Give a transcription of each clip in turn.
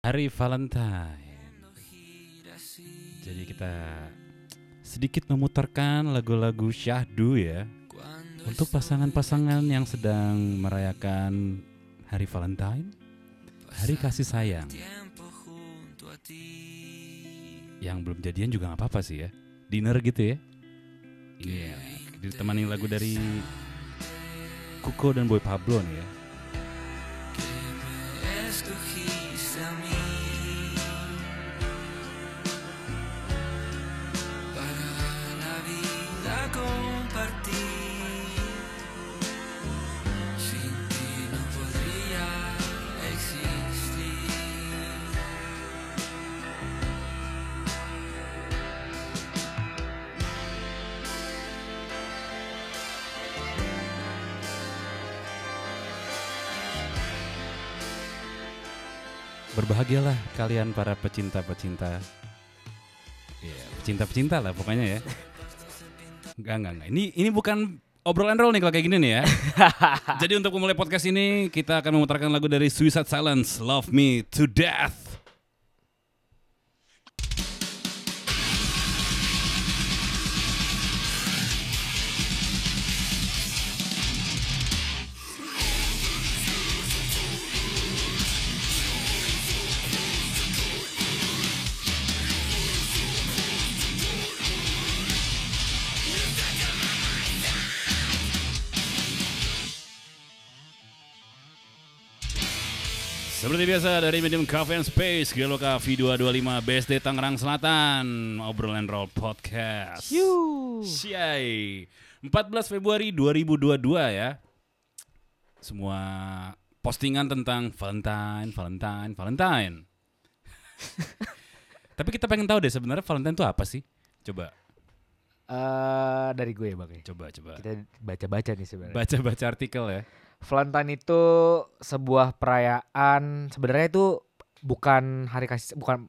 Hari Valentine. Jadi kita sedikit memutarkan lagu-lagu syahdu ya untuk pasangan-pasangan yang sedang merayakan Hari Valentine, Hari Kasih Sayang. Yang belum jadian juga nggak apa-apa sih ya, dinner gitu ya. Iya, ditemani lagu dari Kuko dan Boy Pablo nih ya. Berbahagialah kalian para pecinta-pecinta. Iya, pecinta-pecinta lah pokoknya ya. Enggak, enggak, enggak. Ini ini bukan obrolan roll nih kalau kayak gini nih ya. Jadi untuk memulai podcast ini kita akan memutarkan lagu dari Suicide Silence, Love Me to Death. Seperti biasa dari Medium Cafe and Space Geloka V225 BSD Tangerang Selatan Obrolan Roll Podcast. Siai. 14 Februari 2022 ya. Semua postingan tentang Valentine, Valentine, Valentine. Tapi kita pengen tahu deh sebenarnya Valentine itu apa sih? Coba, eh dari gue bang ya. coba, coba. Kita baca-baca nih sebenarnya. Baca-baca artikel ya Valentine itu sebuah perayaan sebenarnya itu bukan hari kasih bukan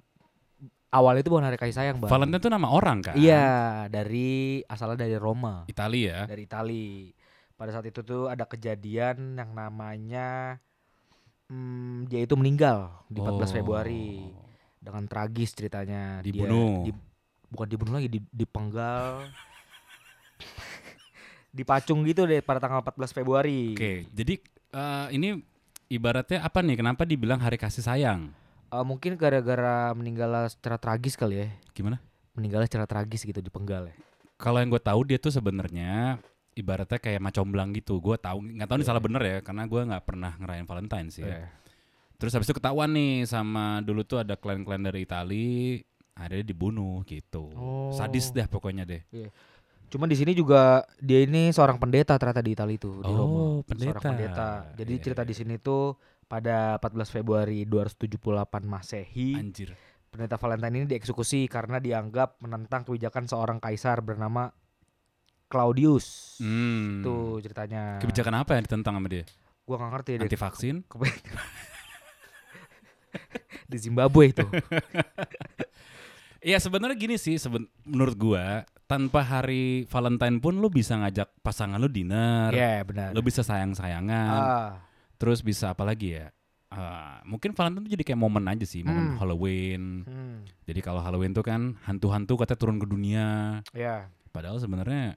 awal itu bukan hari kasih sayang bang. Valentine itu nama orang kan? Iya dari asalnya dari Roma Italia ya dari Itali. Pada saat itu tuh ada kejadian yang namanya hmm, dia itu meninggal di 14 Oh. Februari dengan tragis ceritanya. Dia Dibunuh. di- bukan dibunuh lagi, di- dipenggal. dipacung gitu deh pada tanggal 14 Februari. Oke, jadi eh, ini ibaratnya apa nih? Kenapa dibilang hari kasih sayang? Eh, mungkin gara-gara meninggal secara tragis kali ya. Gimana? Meninggal secara tragis gitu dipenggal ya. Kalau yang gue tahu dia tuh sebenarnya ibaratnya kayak macomblang gitu. Gue tahu nggak tahu ini Iya. salah bener ya, karena gue nggak pernah ngerayain Valentine sih. Ya. Eh, Terus habis itu ketahuan nih sama dulu tuh ada klien-klien dari Itali, akhirnya dibunuh gitu. Oh. Sadis deh pokoknya deh. Cuman di sini juga dia ini seorang pendeta ternyata di Italia itu di Oh, Roma. pendeta. Seorang pendeta. Jadi Iya, cerita iya. di sini tuh pada 14 Februari 278 Masehi, Anjir. pendeta Valentine ini dieksekusi karena dianggap menentang kebijakan seorang kaisar bernama Claudius. Hmm. Itu ceritanya. Kebijakan apa yang ditentang sama dia? Gua nggak ngerti. Anti vaksin? di Zimbabwe itu. Iya sebenarnya gini sih, seben menurut gua tanpa hari Valentine pun lu bisa ngajak pasangan lu dinner, Iya, benar. lu bisa sayang-sayangan, Ah, terus bisa apa lagi ya? Ah, mungkin Valentine tuh jadi kayak momen aja sih, momen Hmm. Halloween. hmm, Jadi kalau Halloween tuh kan hantu-hantu katanya turun ke dunia, ya. padahal sebenarnya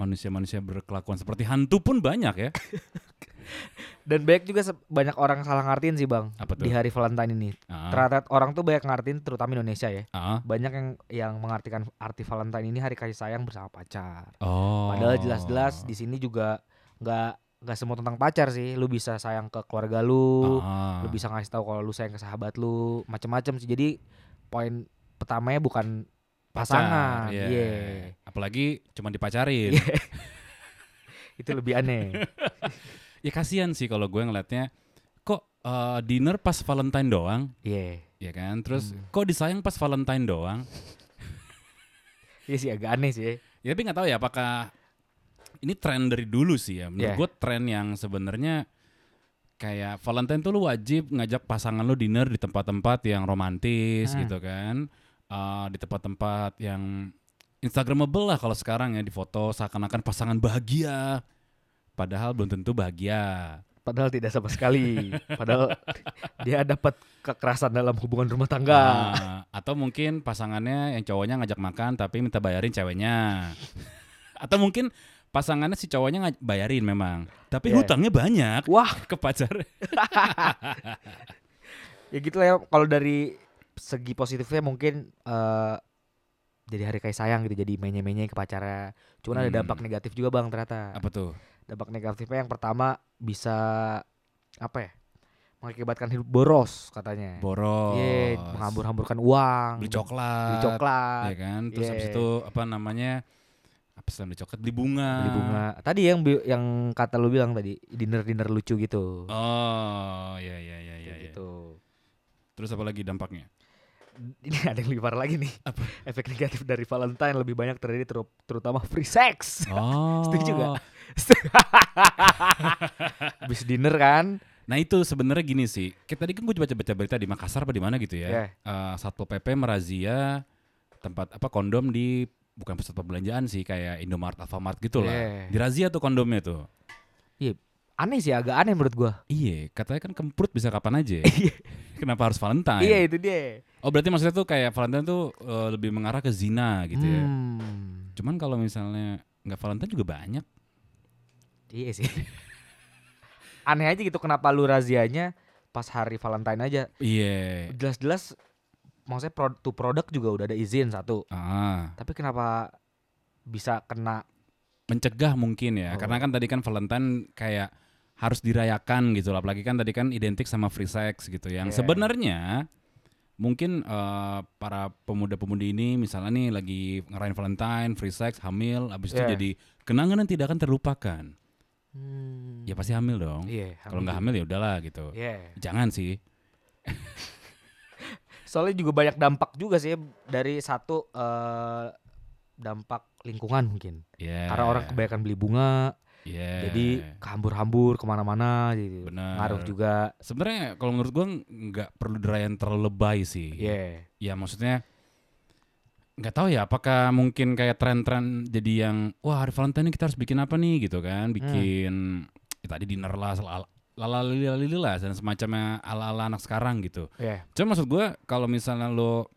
manusia-manusia berkelakuan seperti hantu pun banyak ya. Dan banyak juga banyak orang salah ngartiin sih, Bang. Apa tuh? Di hari Valentine ini. Ah, Ternyata orang tuh banyak ngartiin terutama Indonesia ya. ah. Banyak yang yang mengartikan arti Valentine ini hari kasih sayang bersama pacar. Oh. Padahal jelas-jelas di sini juga nggak nggak semua tentang pacar sih. Lu bisa sayang ke keluarga lu, Ah. lu bisa ngasih tahu kalau lu sayang ke sahabat lu, macam-macam sih. Jadi poin pertamanya bukan pasangan. Iya. Iya. Apalagi cuma dipacarin. Iya. Itu lebih aneh. Ya kasihan sih kalau gue ngeliatnya kok eh, dinner pas Valentine doang, Iya. ya kan? Terus Hmm. kok disayang pas Valentine doang? Iya sih agak aneh sih. Ya tapi nggak tahu ya apakah ini tren dari dulu sih ya. Menurut Iya. gue tren yang sebenarnya kayak Valentine tuh lu wajib ngajak pasangan lu dinner di tempat-tempat yang romantis Hmm. gitu kan. Eh, di tempat-tempat yang Instagramable lah kalau sekarang ya di foto seakan-akan pasangan bahagia. Padahal belum tentu bahagia. padahal tidak sama sekali. Padahal dia dapat kekerasan dalam hubungan rumah tangga. Nah, atau mungkin pasangannya yang cowoknya ngajak makan tapi minta bayarin ceweknya. atau mungkin pasangannya si cowoknya bayarin memang, tapi Yeah. hutangnya banyak Wah, ke pacar. ya gitu lah ya kalau dari segi positifnya mungkin eh jadi hari kasih sayang gitu jadi menye-menye ke pacarnya cuman ada Hmm. dampak negatif juga bang ternyata Apa tuh? dampak negatifnya yang pertama bisa apa ya mengakibatkan hidup boros katanya Boros. Iya, menghambur-hamburkan uang beli coklat. beli coklat Ya kan? Terus habis Iya. itu apa namanya? Apa sih beli coklat? Beli bunga. beli bunga tadi yang yang kata lu bilang tadi dinner dinner lucu gitu Oh, iya iya iya iya. Kayak iya. gitu Terus apa lagi dampaknya? ini ada yang lebih parah lagi nih Apa? efek negatif dari Valentine lebih banyak terjadi teru- terutama free sex Oh. Setuju nggak? Habis dinner kan? Nah itu sebenarnya gini sih. Kayak tadi kan gue baca-baca berita di Makassar apa di mana gitu Iya. ya. Eh, Satpol PP merazia tempat apa kondom di bukan pusat perbelanjaan sih kayak Indomaret, Alfamart gitu lah. Iya. Dirazia tuh kondomnya tuh. Aneh sih, agak aneh menurut gua. Iya, katanya kan kemprut bisa kapan aja. Kenapa harus Valentine? Iya itu dia. Oh berarti maksudnya tuh kayak Valentine tuh eh, lebih mengarah ke zina gitu ya. Hmm, Cuman kalau misalnya nggak Valentine juga banyak. Iya sih. aneh aja gitu kenapa lu razianya pas hari Valentine aja. Iya. Jelas-jelas maksudnya pro, tuh produk juga udah ada izin satu. Ah, Tapi kenapa bisa kena mencegah mungkin ya. Oh. Karena kan tadi kan Valentine kayak harus dirayakan gitu loh. Apalagi kan tadi kan identik sama free sex gitu. Yang Iya. sebenarnya mungkin eh, para pemuda-pemudi ini misalnya nih lagi ngerayain Valentine, free sex, hamil, habis itu Iya. jadi kenangan yang tidak akan terlupakan. Hmm, Ya pasti hamil dong. Iya, Kalau nggak hamil ya udahlah gitu. Iya. Jangan sih. Soalnya juga banyak dampak juga sih dari satu eh, dampak lingkungan mungkin. Ya. Karena orang kebanyakan beli bunga, Iya. jadi kehambur-hambur ke mana-mana gitu. Bener. Ngaruh juga. sebenarnya kalau menurut gua nggak perlu dirayain terlalu lebay sih. Iya. Ya maksudnya nggak tahu ya apakah mungkin kayak tren-tren jadi yang wah hari Valentine ini kita harus bikin apa nih gitu kan bikin ya tadi dinner lah lalalili lah dan semacamnya ala-ala anak sekarang gitu. Iya. Cuma maksud gua kalau misalnya lo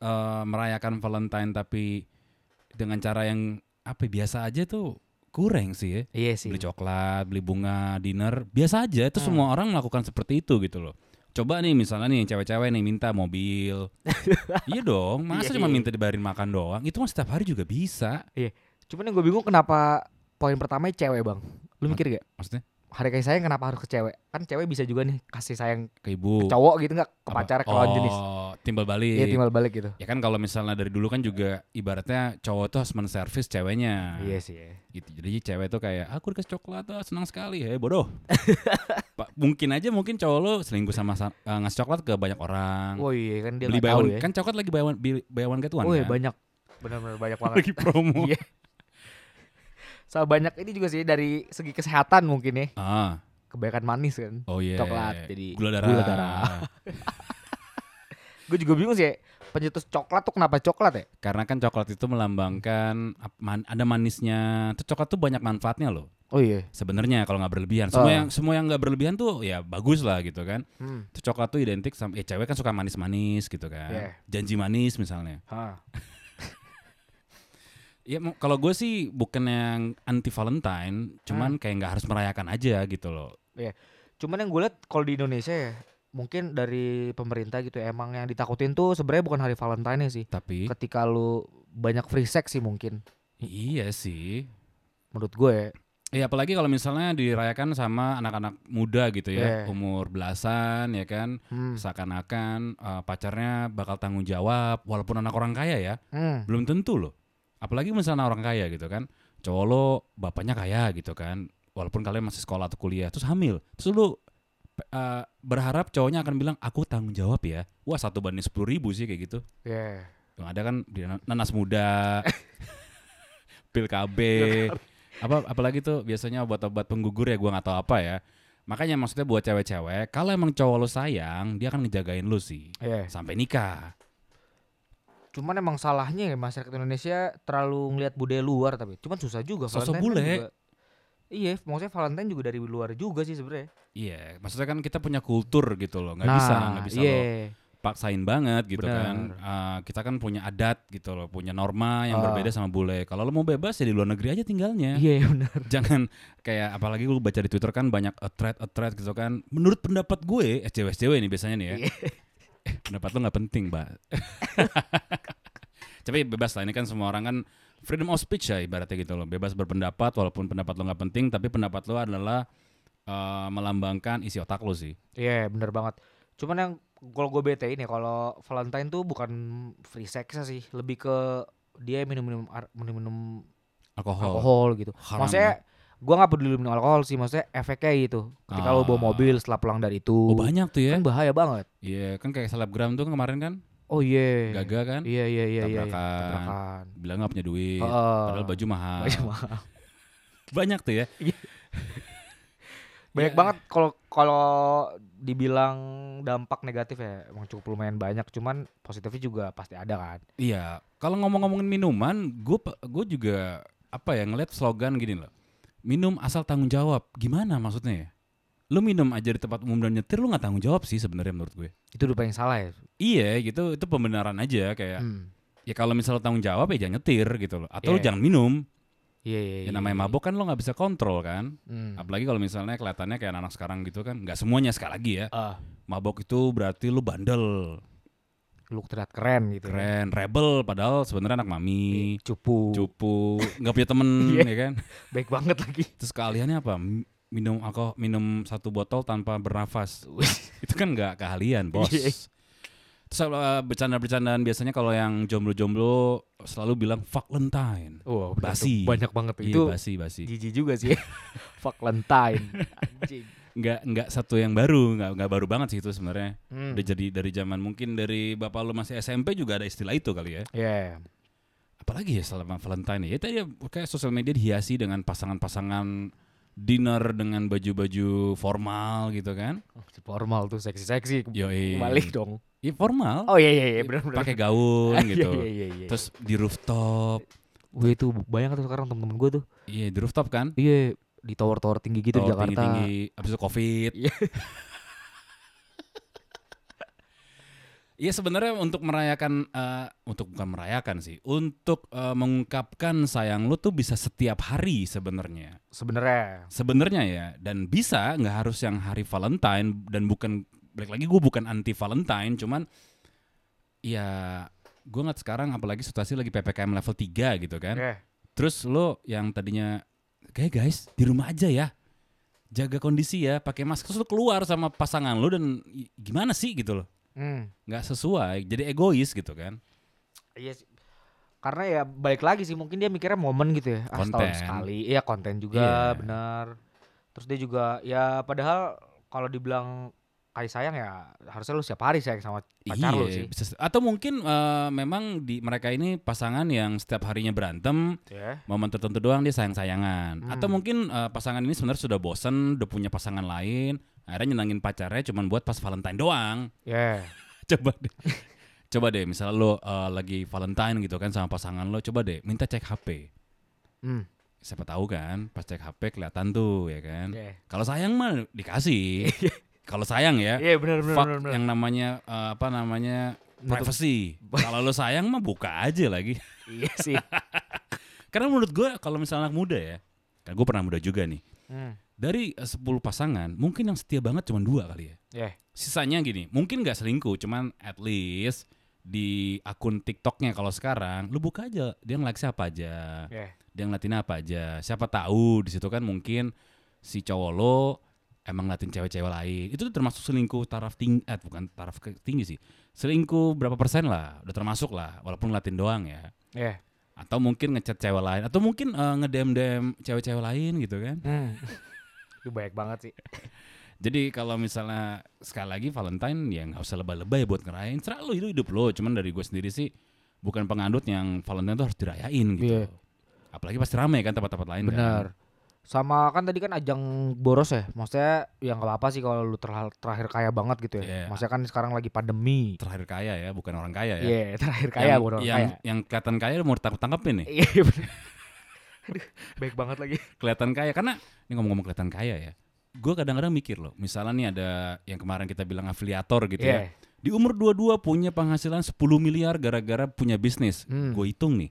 eh, merayakan Valentine tapi dengan cara yang apa ya, biasa aja tuh kurang sih ya. Iya sih. Beli coklat, beli bunga, dinner, biasa aja. Itu Hmm. semua orang melakukan seperti itu gitu loh. Coba nih misalnya nih cewek-cewek nih minta mobil. iya dong, masa Iya, cuma iya. minta dibayarin makan doang? Itu mah setiap hari juga bisa. Cuman yang gue bingung kenapa poin pertama cewek bang. Lu mikir gak? Maksudnya Hari kasih sayang kenapa harus ke cewek? Kan cewek bisa juga nih kasih sayang ke ibu. ke cowok gitu nggak? Ke Apa? pacar, ke lawan oh, jenis. timbal balik. Iya timbal balik gitu. Ya kan kalau misalnya dari dulu kan juga ibaratnya cowok tuh harus menservis ceweknya. Iya sih. ya. Gitu. Jadi cewek tuh kayak aku dikasih coklat ah, senang sekali ya bodoh. Pak, mungkin aja mungkin cowok lo selingkuh sama sa- eh, ngasih coklat ke banyak orang. Oh iya kan dia Beli one- ya. kan coklat lagi one get one oh iya kan? banyak. Benar-benar banyak banget. lagi promo. Iya. Sama banyak ini juga sih dari segi kesehatan mungkin ya. Ah, Kebanyakan manis kan. oh iya. Coklat, jadi gula darah. gula darah. Gue juga bingung sih. Pencetus coklat tuh kenapa coklat ya? Karena kan coklat itu melambangkan man- ada manisnya. Tuh coklat tuh banyak manfaatnya loh. Oh iya. Sebenarnya kalau nggak berlebihan. Semua Oh. yang semua yang nggak berlebihan tuh ya bagus lah gitu kan. Hmm. Tuh coklat tuh identik sama ya cewek kan suka manis-manis gitu kan. Iya. Janji manis misalnya. Hah. Ya kalau gue sih bukan yang anti Valentine, cuman kayak nggak harus merayakan aja gitu loh. Cuman yang gue liat kalau di Indonesia ya mungkin dari pemerintah gitu ya, emang yang ditakutin tuh sebenarnya bukan hari Valentine sih. Tapi Ketika lu banyak free sex sih mungkin iya sih. menurut gue ya. Ya apalagi kalau misalnya dirayakan sama anak-anak muda gitu ya, Iya. umur belasan ya kan, Hmm. seakan-akan eh, pacarnya bakal tanggung jawab, walaupun anak orang kaya ya, Hmm. belum tentu loh. Apalagi misalnya orang kaya gitu kan, cowok lo bapaknya kaya gitu kan, walaupun kalian masih sekolah atau kuliah, terus hamil, terus lu eh, berharap cowoknya akan bilang aku tanggung jawab ya, wah satu banding sepuluh ribu sih kayak gitu. Ya. Yang ada kan nanas muda, pil KB, apa apalagi tuh biasanya obat-obat penggugur ya gua nggak tahu apa ya. Makanya maksudnya buat cewek-cewek, kalau emang cowok lo sayang, dia akan ngejagain lo sih Iya. sampai nikah. Cuman emang salahnya ya masyarakat Indonesia terlalu ngelihat budaya luar tapi cuman susah juga Sosok Valentine kan bule. juga- Iya, maksudnya Valentine juga dari luar juga sih sebenarnya. Iya, maksudnya kan kita punya kultur gitu loh, nggak bisa nggak bisa lo iya. paksain banget gitu kan. Bener. Eh, kita kan punya adat gitu loh, punya norma yang Ah. berbeda sama bule. Kalau lo mau bebas ya di luar negeri aja tinggalnya. Iya, benar. Jangan kayak apalagi lu baca di Twitter kan banyak a thread a thread gitu kan. Menurut pendapat gue, eh, cewek-cewek ini biasanya nih ya. Iya. Pendapat lo nggak penting, Mbak. Tapi bebas lah ini kan semua orang kan freedom of speech ya ibaratnya gitu loh. Bebas berpendapat walaupun pendapat lo nggak penting, tapi pendapat lo adalah eh, melambangkan isi otak lo sih. Iya, bener banget. Cuman yang kalau gue bete ini kalau Valentine tuh bukan free sex sih, lebih ke dia minum-minum minum-minum Alkohol. alkohol gitu. Haram Maksudnya gua nggak peduli minum alkohol sih, maksudnya efeknya gitu. Ketika lo bawa Ah. mobil setelah pulang dari itu, Oh banyak tuh ya. kan bahaya banget. Iya, kan kayak selebgram tuh kemarin kan Oh iya. gagal kan. Iya iya iya iya. Tabrakan. Tabrakan. Bilang nggak punya duit. Heeh. Padahal baju mahal. Baju mahal. Banyak tuh ya. Banyak Ya. banget kalau kalau dibilang dampak negatif ya emang cukup lumayan banyak cuman positifnya juga pasti ada kan. Iya, kalau ngomong-ngomongin minuman, gue gue juga apa ya ngeliat slogan gini loh. Minum asal tanggung jawab. Gimana maksudnya ya? Lu minum aja di tempat umum dan nyetir lu nggak tanggung jawab sih sebenarnya menurut gue. Itu udah paling salah ya. Iya gitu, itu pembenaran aja kayak Hmm. ya kalau misalnya tanggung jawab ya jangan nyetir gitu loh. Atau lu Iya. jangan minum. Iya iya. Ya iya, namanya iya. mabok kan lo nggak bisa kontrol kan. Hmm. Apalagi kalau misalnya kelihatannya kayak anak sekarang gitu kan. Nggak semuanya sekali lagi ya. Ah, Mabok itu berarti lu bandel, lu terlihat keren gitu. ya. keren, rebel. Padahal sebenarnya anak mami, Iya, Cupu. cupu, nggak punya temen, Iya. ya kan. Baik banget lagi. Terus keahliannya apa? Minum alkohol, minum satu botol tanpa bernafas. itu kan nggak keahlian, bos. Iya. Terus uh, bercanda-bercandaan biasanya kalau yang jomblo-jomblo selalu bilang Valentine. Wah, bener Basi. Banyak banget. Iya, Itu basi basi. jijik juga sih. Valentine. Anjing. Nggak nggak satu yang baru, nggak nggak baru banget sih itu sebenarnya. Hmm. Udah jadi dari zaman mungkin dari bapak lu masih SMP juga ada istilah itu kali ya. Iya. Apalagi ya selama Valentine ya. Tadi ya, kayak sosial media dihiasi dengan pasangan-pasangan dinner dengan baju-baju formal gitu kan. Oh, formal tuh seksi-seksi. Balik dong. Iya formal. Oh iya iya iya benar benar. Pakai gaun gitu. Iya iya iya. Terus di rooftop. Wih itu banyak tuh sekarang temen-temen gue tuh. Iya di rooftop kan. Iya di tower-tower tinggi gitu di Tower Jakarta. tinggi-tinggi. Abis itu covid. Iya. Iya sebenarnya untuk merayakan eh, untuk bukan merayakan sih, untuk eh, mengungkapkan sayang lu tuh bisa setiap hari sebenarnya. Sebenarnya. Sebenarnya ya dan bisa nggak harus yang hari Valentine dan bukan balik lagi gue bukan anti Valentine, cuman ya gue ngeliat sekarang apalagi situasi lagi PPKM level 3 gitu kan. Oke. Terus lo yang tadinya kayak guys di rumah aja ya. Jaga kondisi ya, pakai masker terus lo keluar sama pasangan lo dan gimana sih gitu loh. Hmm. nggak sesuai, jadi egois gitu kan. Iya sih. Karena ya balik lagi sih mungkin dia mikirnya momen gitu ya. Ah, setahun Konten. sekali. Iya konten juga Iya. benar. Terus dia juga ya padahal kalau dibilang kasih sayang ya harusnya lu setiap hari sayang sama pacar lu sih. Iya, atau mungkin eh, memang di mereka ini pasangan yang setiap harinya berantem, Ya. momen tertentu doang dia sayang-sayangan. Hmm. Atau mungkin eh, pasangan ini sebenarnya sudah bosen, udah punya pasangan lain, akhirnya nyenangin pacarnya cuman buat pas Valentine doang. Ya. coba deh. coba deh, misalnya lo eh, lagi Valentine gitu kan sama pasangan lo, coba deh minta cek HP. Hmm. Siapa tahu kan, pas cek HP kelihatan tuh ya kan. Ya. Kalau sayang mah dikasih. Kalau sayang ya. Iya benar benar benar. benar. yang namanya eh, apa namanya privacy. Kalau lo sayang mah buka aja lagi. Iya sih. Karena menurut gue kalau misalnya anak muda ya, kan gue pernah muda juga nih. Hmm. Dari eh, 10 pasangan, mungkin yang setia banget cuma dua kali ya. Ya. Sisanya gini, mungkin nggak selingkuh, cuman at least di akun TikToknya kalau sekarang, lu buka aja dia nge-like siapa aja, Ya. dia ngeliatin apa aja. Siapa tahu di situ kan mungkin si cowok lo emang ngeliatin cewek-cewek lain. Itu tuh termasuk selingkuh taraf tinggi, eh bukan taraf tinggi sih. Selingkuh berapa persen lah, udah termasuk lah, walaupun ngeliatin doang ya. Ya. Atau mungkin ngechat cewek lain, atau mungkin eh, ngedem-dem cewek-cewek lain gitu kan. Hmm. Itu banyak banget sih. Jadi kalau misalnya sekali lagi Valentine ya nggak usah lebay-lebay buat ngerayain. Serah lu hidup hidup lo. Cuman dari gue sendiri sih bukan pengandut yang Valentine tuh harus dirayain gitu. Iya. Apalagi pasti ramai kan tempat-tempat lain Benar. kan. Sama kan tadi kan ajang boros ya. Maksudnya ya nggak apa-apa sih kalau lu terhal- terakhir kaya banget gitu ya. Iya. Maksudnya kan sekarang lagi pandemi. Terakhir kaya ya, bukan orang kaya Iya, ya. terakhir kaya yang, bukan orang yang, kaya. yang kelihatan kaya mau ditangkap tangkapin nih. Iya bener. Baik banget lagi. kelihatan kaya karena ini ngomong-ngomong kelihatan kaya ya. Gue kadang-kadang mikir loh, misalnya nih ada yang kemarin kita bilang afiliator gitu ya. Iya. Di umur 22 punya penghasilan 10 miliar gara-gara punya bisnis. Hmm. Gue hitung nih.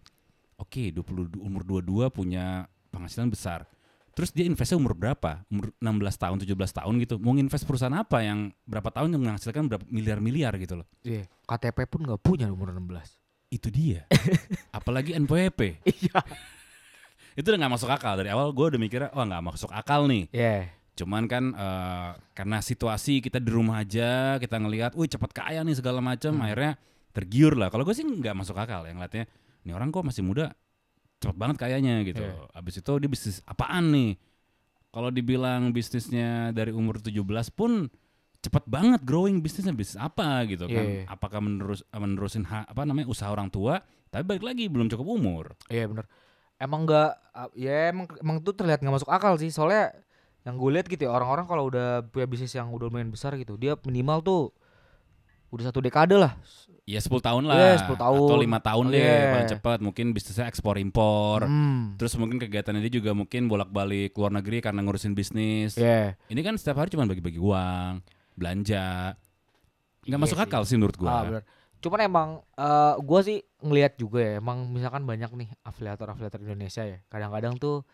Oke, 20 umur 22 punya penghasilan besar. Terus dia investnya umur berapa? Umur 16 tahun, 17 tahun gitu. Mau invest perusahaan apa yang berapa tahun yang menghasilkan berapa miliar-miliar gitu loh. Iya. KTP pun nggak punya umur 16. Itu dia. Apalagi NPWP. Iya. Itu udah gak masuk akal. Dari awal gue udah mikirnya, oh gak masuk akal nih. Iya. Cuman kan eh, karena situasi kita di rumah aja, kita ngelihat, wih cepet kaya nih segala macam, Hmm. akhirnya tergiur lah. Kalau gue sih nggak masuk akal yang ngeliatnya, ini orang kok masih muda, cepet banget kayanya gitu. Iya. Abis itu dia bisnis apaan nih? Kalau dibilang bisnisnya dari umur 17 pun cepet banget growing bisnisnya bisnis apa gitu kan? Iya. Apakah menerus menerusin ha- apa namanya usaha orang tua? Tapi balik lagi belum cukup umur. Iya bener. Emang nggak, uh, ya emang emang itu terlihat nggak masuk akal sih. Soalnya yang gue lihat gitu ya orang-orang kalau udah punya bisnis yang udah lumayan besar gitu, dia minimal tuh udah satu dekade lah. Ya 10 tahun lah. Iya, 10 tahun. Atau lima tahun deh Iya. paling cepat. Mungkin bisnisnya ekspor impor. Hmm. Terus mungkin kegiatannya dia juga mungkin bolak-balik luar negeri karena ngurusin bisnis. Iya. Ini kan setiap hari cuma bagi-bagi uang, belanja. Nggak Iya masuk sih. akal sih menurut gua. Ah, bener. Cuman emang eh gua sih ngelihat juga ya, emang misalkan banyak nih afiliator-afiliator Indonesia ya. Kadang-kadang tuh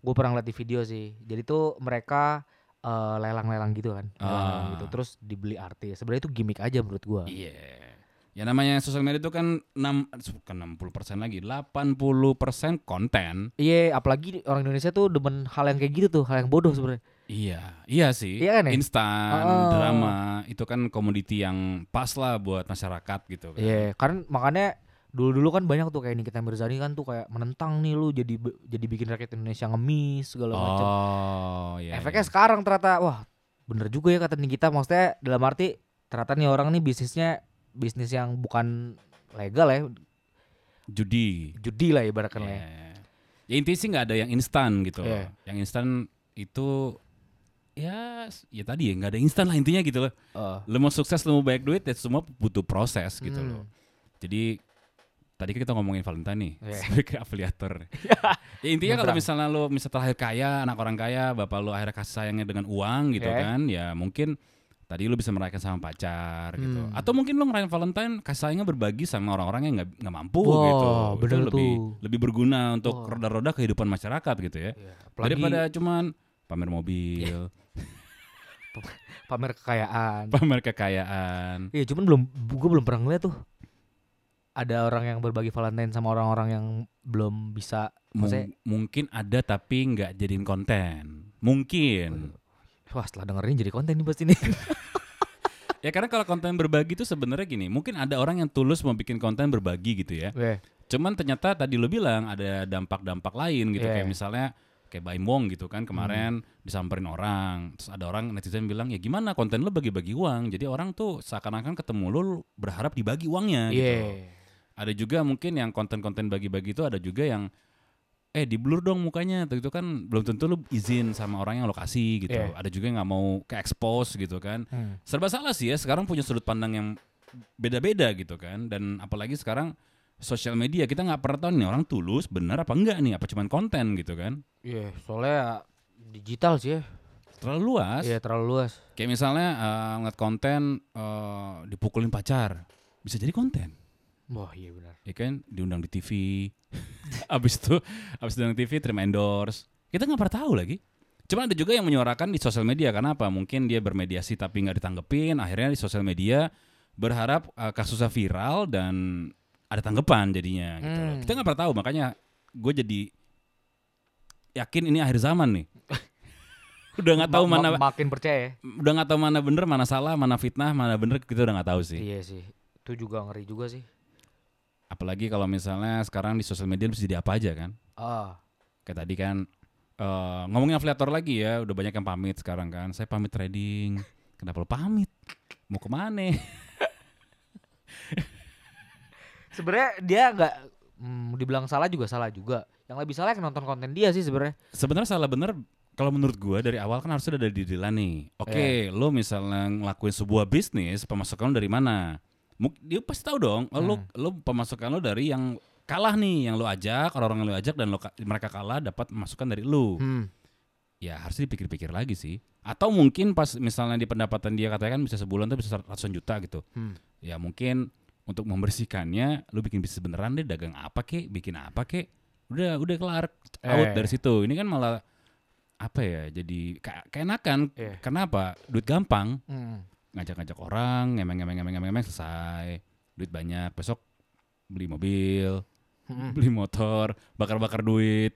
gue pernah ngeliat di video sih. Jadi tuh mereka eh, lelang-lelang gitu kan, lelang Ah. gitu. Terus dibeli artis. Sebenarnya itu gimmick aja menurut gua. Iya. Ya namanya sosial media itu kan 6 bukan 60% lagi, 80% konten. Iya, apalagi orang Indonesia tuh demen hal yang kayak gitu tuh, hal yang bodoh sebenarnya. Iya, iya sih. Iya kan ya? Instan, Ah. drama, itu kan komoditi yang pas lah buat masyarakat gitu kan. Iya, kan makanya dulu-dulu kan banyak tuh kayak Nikita Mirzani kan tuh kayak menentang nih lu jadi jadi bikin rakyat Indonesia ngemis segala macam. Oh, iya. Efeknya iya. sekarang ternyata wah bener juga ya kata Nikita maksudnya dalam arti ternyata nih orang nih bisnisnya bisnis yang bukan legal ya judi. judi lah ibaratkan lah ya. Ya intinya sih nggak ada yang instan gitu. loh. Iya. Yang instan itu ya ya tadi ya nggak ada instan lah intinya gitu loh. Oh. Lo mau sukses, lo mau banyak duit, ya semua butuh proses gitu Hmm. loh. Jadi tadi kita ngomongin Valentine nih, sampai ke afiliator. ya intinya kalau misalnya lo misalnya terlahir kaya, anak orang kaya, bapak lo akhirnya kasih sayangnya dengan uang gitu Iya. kan, ya mungkin tadi lo bisa merayakan sama pacar gitu. Hmm. Atau mungkin lo ngerayain Valentine kasih sayangnya berbagi sama orang-orang yang nggak nggak mampu Wah, gitu. Itu bener lebih tuh. lebih berguna untuk Wah. roda-roda kehidupan masyarakat gitu ya. Iya, apalagi Daripada cuman pamer mobil, pamer kekayaan. pamer kekayaan. Iya, cuman belum gue belum pernah ngeliat tuh ada orang yang berbagi Valentine sama orang-orang yang belum bisa Mung- maksudnya mungkin ada tapi nggak jadiin konten. Mungkin. Wah setelah dengerin jadi konten nih pasti nih. Ya karena kalau konten berbagi itu sebenarnya gini, mungkin ada orang yang tulus mau bikin konten berbagi gitu ya. Iya. Cuman ternyata tadi lo bilang ada dampak-dampak lain gitu Iya. kayak misalnya kayak Baim Wong gitu kan kemarin Hmm. disamperin orang, terus ada orang netizen bilang ya gimana konten lo bagi-bagi uang, jadi orang tuh seakan-akan ketemu lo berharap dibagi uangnya gitu. Iya. Ada juga mungkin yang konten-konten bagi-bagi itu ada juga yang eh di blur dong mukanya itu kan belum tentu lu izin sama orang yang lokasi gitu. Iya. Ada juga yang nggak mau ke expose gitu kan. Hmm. Serba salah sih ya sekarang punya sudut pandang yang beda-beda gitu kan dan apalagi sekarang sosial media kita nggak pernah tahu nih orang tulus bener apa enggak nih apa cuman konten gitu kan. Iya, soalnya digital sih ya. Terlalu luas. Iya, terlalu luas. Kayak misalnya eh, ngeliat konten eh, dipukulin pacar bisa jadi konten. Wah, iya benar. ya kan diundang di TV abis itu abis diundang TV terima endorse kita nggak pernah tahu lagi cuma ada juga yang menyuarakan di sosial media karena apa mungkin dia bermediasi tapi nggak ditanggepin akhirnya di sosial media berharap uh, kasusnya viral dan ada tanggapan jadinya gitu loh. Hmm. kita nggak pernah tahu makanya gue jadi yakin ini akhir zaman nih udah nggak tahu Ma- mana ma- makin percaya ya. udah nggak tahu mana bener mana salah mana fitnah mana bener kita udah nggak tahu sih Iya sih. Itu juga ngeri juga sih. Apalagi kalau misalnya sekarang di sosial media bisa jadi apa aja kan? Ah. kayak tadi kan eh ngomongin afiliator lagi ya udah banyak yang pamit sekarang kan. Saya pamit trading. Kenapa lo pamit? Mau ke mana? Sebenarnya dia nggak hmm, dibilang salah juga salah juga. Yang lebih salah yang nonton konten dia sih sebenarnya. sebenarnya salah bener kalau menurut gua dari awal kan harusnya udah dari Dilan nih. Oke lo misalnya ngelakuin sebuah bisnis pemasukan lo dari mana dia pasti tahu dong oh, lo Hmm. lo pemasukan lo dari yang kalah nih yang lu ajak orang-orang yang lu ajak dan ka- mereka kalah dapat masukan dari lu Hmm. ya harus dipikir-pikir lagi sih atau mungkin pas misalnya di pendapatan dia katakan bisa sebulan tuh bisa ratusan juta gitu Hmm. ya mungkin untuk membersihkannya lu bikin bisnis beneran deh dagang apa kek bikin apa kek udah udah kelar out Eh. dari situ ini kan malah apa ya jadi kayak keenakan Iya. karena apa duit gampang Hmm. Ngajak-ngajak orang ngemeng ngemeng ngemeng ngemeng selesai duit banyak besok beli mobil Hmm. beli motor bakar-bakar duit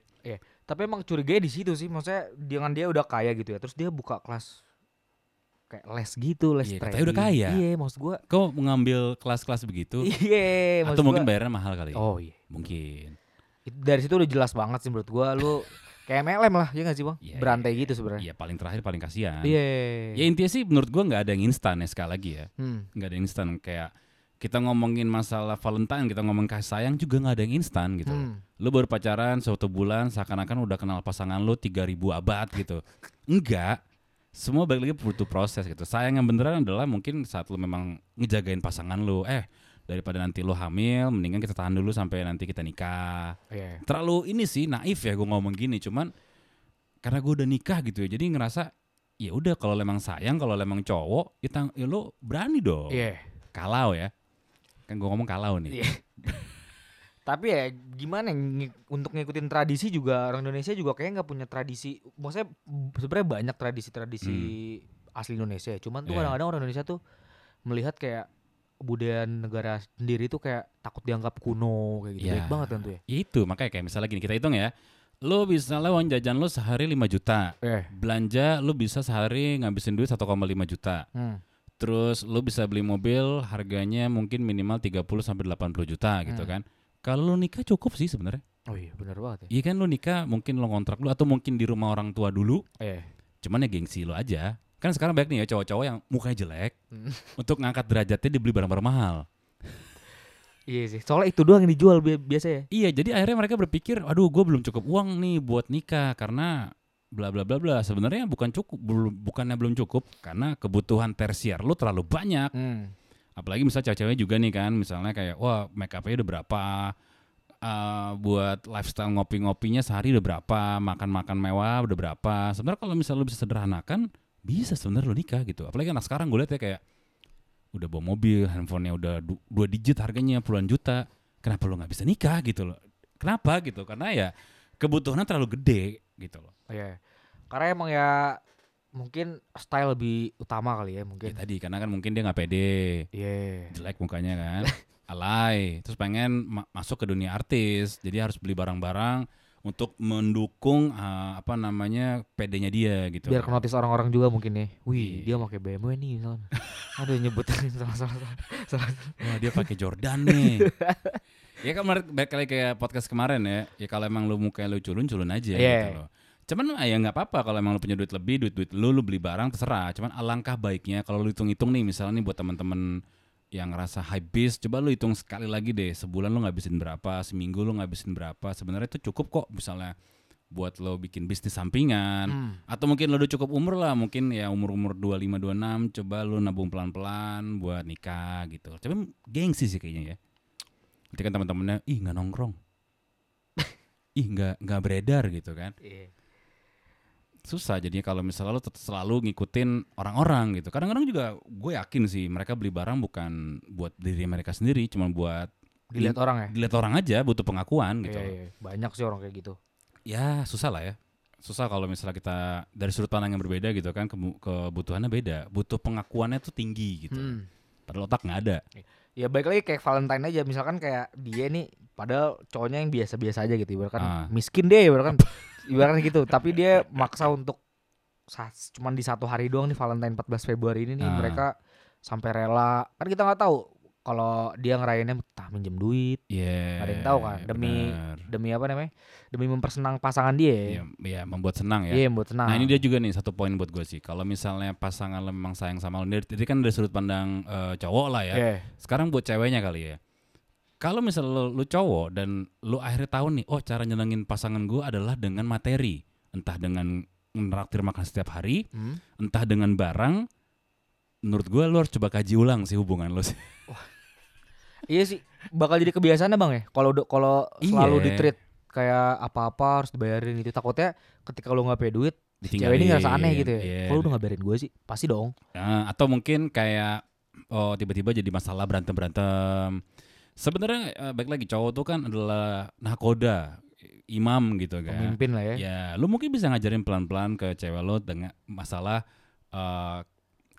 Tapi emang curiganya di situ sih, maksudnya dengan dia udah kaya gitu ya, terus dia buka kelas kayak les gitu, les Iya, trading. udah kaya. Iya, maksud gua. kok mengambil kelas-kelas begitu Iya, maksud atau mungkin gua. bayarnya mahal kali Oh iya. mungkin Dari situ udah jelas banget sih menurut gua lu kayak MLM lah, ya gak sih, Bang? Iya, Berantai iya, gitu sebenarnya. Iya paling terakhir paling kasihan. Iya. Ya intinya sih menurut gua nggak ada yang instan ya sekali lagi ya. Hmm. Nggak ada yang instan kayak kita ngomongin masalah Valentine, kita ngomong kasih sayang juga nggak ada yang instan gitu. Hmm. Lu baru pacaran suatu bulan seakan-akan udah kenal pasangan lu 3000 abad gitu. Enggak. Semua balik lagi butuh proses gitu. Sayang yang beneran adalah mungkin saat lu memang ngejagain pasangan lu. Eh, daripada nanti lu hamil, mendingan kita tahan dulu sampai nanti kita nikah. Iya. Terlalu ini sih naif ya gue ngomong gini, cuman karena gue udah nikah gitu ya. Jadi ngerasa ya udah kalau emang sayang, kalau emang cowok, ya, tang- ya lu berani dong. Iya. Kalau ya. Kan gue ngomong kalau nih. Iya. Tapi ya gimana ng- untuk ngikutin tradisi juga orang Indonesia juga kayaknya nggak punya tradisi. Maksudnya sebenarnya banyak tradisi-tradisi asli Indonesia ya. Cuman tuh Hmm. Iya. kadang-kadang orang Indonesia tuh melihat kayak kebudayaan negara sendiri tuh kayak takut dianggap kuno kayak gitu. Iya. Baik banget kan tuh ya. Ya itu makanya kayak misalnya gini kita hitung ya. Lu bisa uang jajan lu sehari 5 juta. Eh. Belanja lu bisa sehari ngabisin duit 1,5 juta. Hmm. Terus lu bisa beli mobil harganya mungkin minimal 30 sampai 80 juta gitu Hmm. kan. Kalau lu nikah cukup sih sebenarnya. Oh iya benar banget ya. Iya kan lu nikah mungkin lu kontrak lu atau mungkin di rumah orang tua dulu. Eh. Cuman ya gengsi lu aja. Kan sekarang banyak nih ya cowok-cowok yang mukanya jelek. Hmm. Untuk ngangkat derajatnya dibeli barang-barang mahal. Iya sih. Soalnya itu doang yang dijual bi- biasa ya. Iya, jadi akhirnya mereka berpikir, aduh, gue belum cukup uang nih buat nikah karena bla bla bla bla. Sebenarnya bukan cukup, belum bukannya belum cukup karena kebutuhan tersier lu terlalu banyak. Hmm. Apalagi misalnya cewek-cewek juga nih kan, misalnya kayak wah make upnya udah berapa, eh, buat lifestyle ngopi-ngopinya sehari udah berapa, makan-makan mewah udah berapa. Sebenarnya kalau misalnya lu bisa sederhanakan, bisa sebenarnya lu nikah gitu. Apalagi anak sekarang gue lihat ya kayak udah bawa mobil, handphonenya udah du- dua digit harganya puluhan juta. Kenapa lu nggak bisa nikah gitu loh? Kenapa gitu? Karena ya kebutuhannya terlalu gede gitu loh. Iya. Karena emang ya mungkin style lebih utama kali ya Ya mungkin. tadi karena kan mungkin dia nggak pede, Iya. jelek mukanya kan, alay, terus pengen ma- masuk ke dunia artis, jadi harus beli barang-barang untuk mendukung eh, apa namanya pedenya dia gitu. Biar kenotis orang-orang juga mungkin ya. Wih, Iya. dia pakai BMW nih misalnya. Aduh nyebut salah salah salah. Wah dia pakai Jordan nih. ya kan baik kali kayak podcast kemarin ya. Ya kalau emang lu mukanya lu culun culun aja Iya. gitu loh. Cuman ah, ya nggak apa-apa kalau emang lu punya duit lebih, duit duit lu lu beli barang terserah. Cuman alangkah baiknya kalau lu hitung-hitung nih misalnya nih buat teman-teman yang ngerasa high bis, coba lu hitung sekali lagi deh sebulan lu ngabisin berapa, seminggu lu ngabisin berapa. Sebenarnya itu cukup kok misalnya buat lo bikin bisnis sampingan Hmm. atau mungkin lo udah cukup umur lah mungkin ya umur-umur 25 26 coba lo nabung pelan-pelan buat nikah gitu. Tapi gengsi sih kayaknya ya. Nanti kan teman-temannya ih nggak nongkrong. ih nggak nggak beredar gitu kan. Iya. Susah jadinya kalau misalnya lo selalu ngikutin orang-orang gitu. Kadang-kadang juga gue yakin sih mereka beli barang bukan buat diri mereka sendiri, cuma buat Dilihat orang ya. dilihat orang aja, butuh pengakuan gitu. Iya, loh. iya. Banyak sih orang kayak gitu. ya susah lah ya susah kalau misalnya kita dari sudut pandang yang berbeda gitu kan kebu- kebutuhannya beda butuh pengakuannya tuh tinggi gitu Hmm. padahal otak nggak ada Ya baik lagi kayak Valentine aja misalkan kayak dia nih padahal cowoknya yang biasa-biasa aja gitu ibaratkan Ah. miskin deh ibaratkan ibaratkan gitu tapi dia maksa untuk cuman di satu hari doang nih Valentine 14 Februari ini nih Ah. mereka sampai rela kan kita nggak tahu kalau dia ngerayainnya entah minjem duit Iya. Nggak ada yang tahu kan, demi- benar. demi apa namanya demi mempersenang pasangan dia Iya, iya, membuat senang ya. Iya buat senang Nah ini dia juga nih satu poin buat gue sih. Kalau misalnya pasangan lo memang sayang sama lo, jadi kan dari sudut pandang eh, cowok lah ya. Iya. Sekarang buat ceweknya kali ya. Kalau misalnya lo, lo cowok dan lo akhirnya tahu nih, oh cara nyenengin pasangan gue adalah dengan materi, entah dengan ngeraktir makan setiap hari, Hmm? entah dengan barang. Menurut gue lo harus coba kaji ulang sih hubungan lo sih. Iya sih, bakal jadi kebiasaan bang ya. Kalau kalau selalu Iya. di treat kayak apa-apa harus dibayarin itu takutnya ketika lu nggak pay duit, cewek ini ngerasa aneh gitu ya. Iya. Kalau udah nggak bayarin gue sih, pasti dong. Nah, atau mungkin kayak oh tiba-tiba jadi masalah berantem berantem. Sebenarnya eh, baik lagi cowok tuh kan adalah nakoda, imam gitu kan. Pemimpin lah ya. Ya, lu mungkin bisa ngajarin pelan-pelan ke cewek lo dengan masalah eh,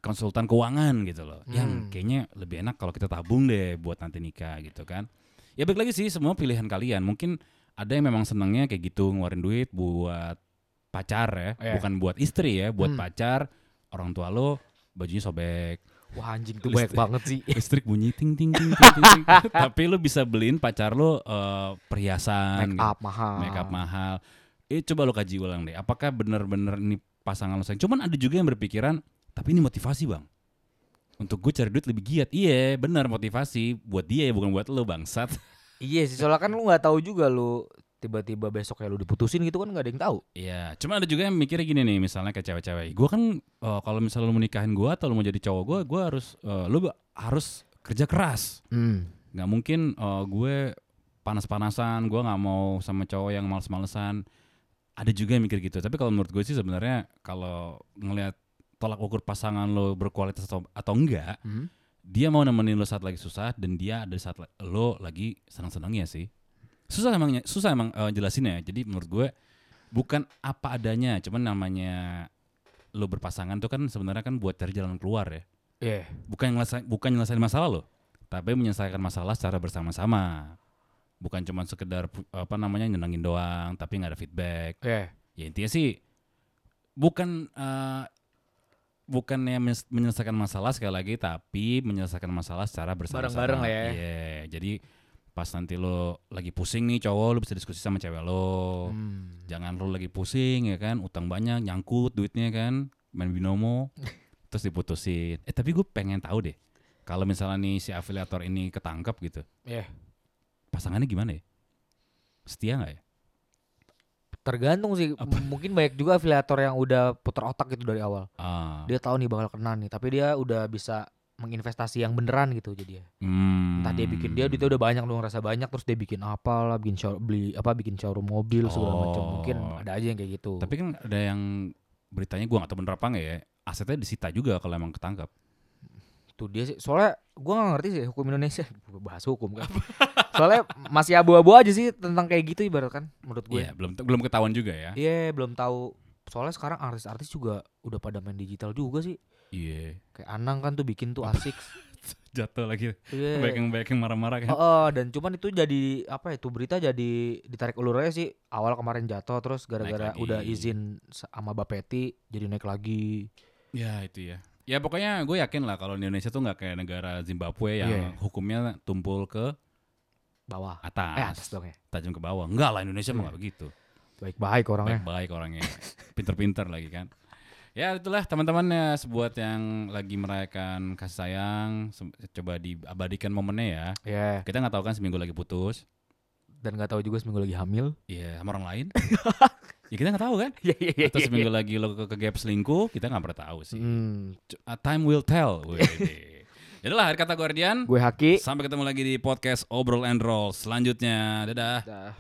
konsultan keuangan gitu loh. Yang Hmm. kayaknya lebih enak kalau kita tabung deh buat nanti nikah gitu kan. Ya baik lagi sih semua pilihan kalian. Mungkin ada yang memang senangnya kayak gitu ngeluarin duit buat pacar ya, Iya. bukan buat istri ya, buat Hmm. pacar. Orang tua lo bajunya sobek, Wah anjing tuh banyak banget sih. listrik bunyi ting ting ting ting ting. ting. Tapi lu bisa beliin pacar lo eh, perhiasan, Make up mahal. make up mahal. Eh coba lo kaji ulang deh. Apakah benar-benar ini pasangan lo sayang? Cuman ada juga yang berpikiran, tapi ini motivasi bang. Untuk gue cari duit lebih giat. Iya benar motivasi buat dia ya bukan buat lo bangsat. Iya sih, soalnya kan lu nggak tahu juga lu tiba-tiba besok kayak lu diputusin gitu kan nggak ada yang tahu. Iya. Cuma ada juga yang mikirnya gini nih, misalnya kayak cewek-cewek. Gue kan eh, kalau misalnya lo mau nikahin gue atau lo mau jadi cowok gue, gue harus eh, lo harus kerja keras. Hmm. nggak mungkin eh, gue panas-panasan gue nggak mau sama cowok yang males-malesan ada juga yang mikir gitu tapi kalau menurut gue sih sebenarnya kalau ngelihat tolak ukur pasangan lo berkualitas atau, atau enggak Hmm. dia mau nemenin lo saat lagi susah dan dia ada saat lo lagi senang-senangnya sih susah emangnya susah emang eh, jelasinnya jadi menurut gue bukan apa adanya cuman namanya lo berpasangan tuh kan sebenarnya kan buat cari jalan keluar ya Iya. bukan nyelesain bukan nyelesain masalah loh tapi menyelesaikan masalah secara bersama-sama bukan cuma sekedar apa namanya nyenengin doang tapi nggak ada feedback Iya. ya intinya sih bukan bukannya menyes- menyelesaikan masalah sekali lagi tapi menyelesaikan masalah secara bersama-sama Bareng-bareng lah ya. Iya, jadi pas nanti lo lagi pusing nih cowok lo bisa diskusi sama cewek lo. Hmm. jangan lo lagi pusing ya kan? Utang banyak nyangkut duitnya kan? Main binomo terus diputusin. Eh tapi gue pengen tahu deh kalau misalnya nih si afiliator ini ketangkep gitu Iya. pasangannya gimana ya? Setia nggak ya? Tergantung sih, M- mungkin banyak juga afiliator yang udah putar otak gitu dari awal. ah. Dia tahu nih bakal kena nih, tapi dia udah bisa menginvestasi yang beneran gitu jadi ya. hmm. Entah dia bikin dia duitnya udah banyak dong rasa banyak terus dia bikin apa lah, bikin show, beli apa bikin showroom mobil segala macam. Mungkin Oh. ada aja yang kayak gitu. tapi kan ada yang beritanya gue nggak tahu bener apa nggak ya asetnya disita juga kalau emang ketangkep Tuh dia sih, soalnya gua nggak ngerti sih hukum Indonesia. Gua Bahas hukum kan. soalnya masih abu-abu aja sih tentang kayak gitu ibarat kan menurut gue. Iya belum belum ketahuan juga ya Iya, belum tahu. Soalnya sekarang artis-artis juga udah pada main digital juga sih. Iya Kayak Anang kan tuh bikin tuh asik. jatuh lagi Iya. yang banyak yang marah-marah kan Oh, oh, dan cuman itu jadi apa ya? Itu berita jadi ditarik ulur aja sih. Awal kemarin jatuh terus gara-gara udah izin sama Bapeti jadi naik lagi. Ya itu ya. Ya pokoknya gue yakin lah kalau Indonesia tuh nggak kayak negara Zimbabwe yang Iya. hukumnya tumpul ke Bawah. atas, Eh atas dong ya. tajam ke bawah. Enggak lah Indonesia mah Iya. nggak begitu. Baik-baik orangnya. Baik-baik orangnya, pinter-pinter lagi kan. Ya itulah teman-teman ya sebuat yang lagi merayakan kasih sayang, coba diabadikan momennya ya. Ya, Kita nggak tahu kan seminggu lagi putus, dan nggak tahu juga seminggu lagi hamil. Iya sama orang lain. ya kita nggak tahu kan. Iya iya iya. Atau seminggu lagi lo ke, ke gap selingkuh, kita nggak pernah tahu sih. Hmm, C- uh, time will tell. Jadilah akhir kata Guardian. gue Haki. Sampai ketemu lagi di podcast Obrol and Roll selanjutnya. Dadah. Dah.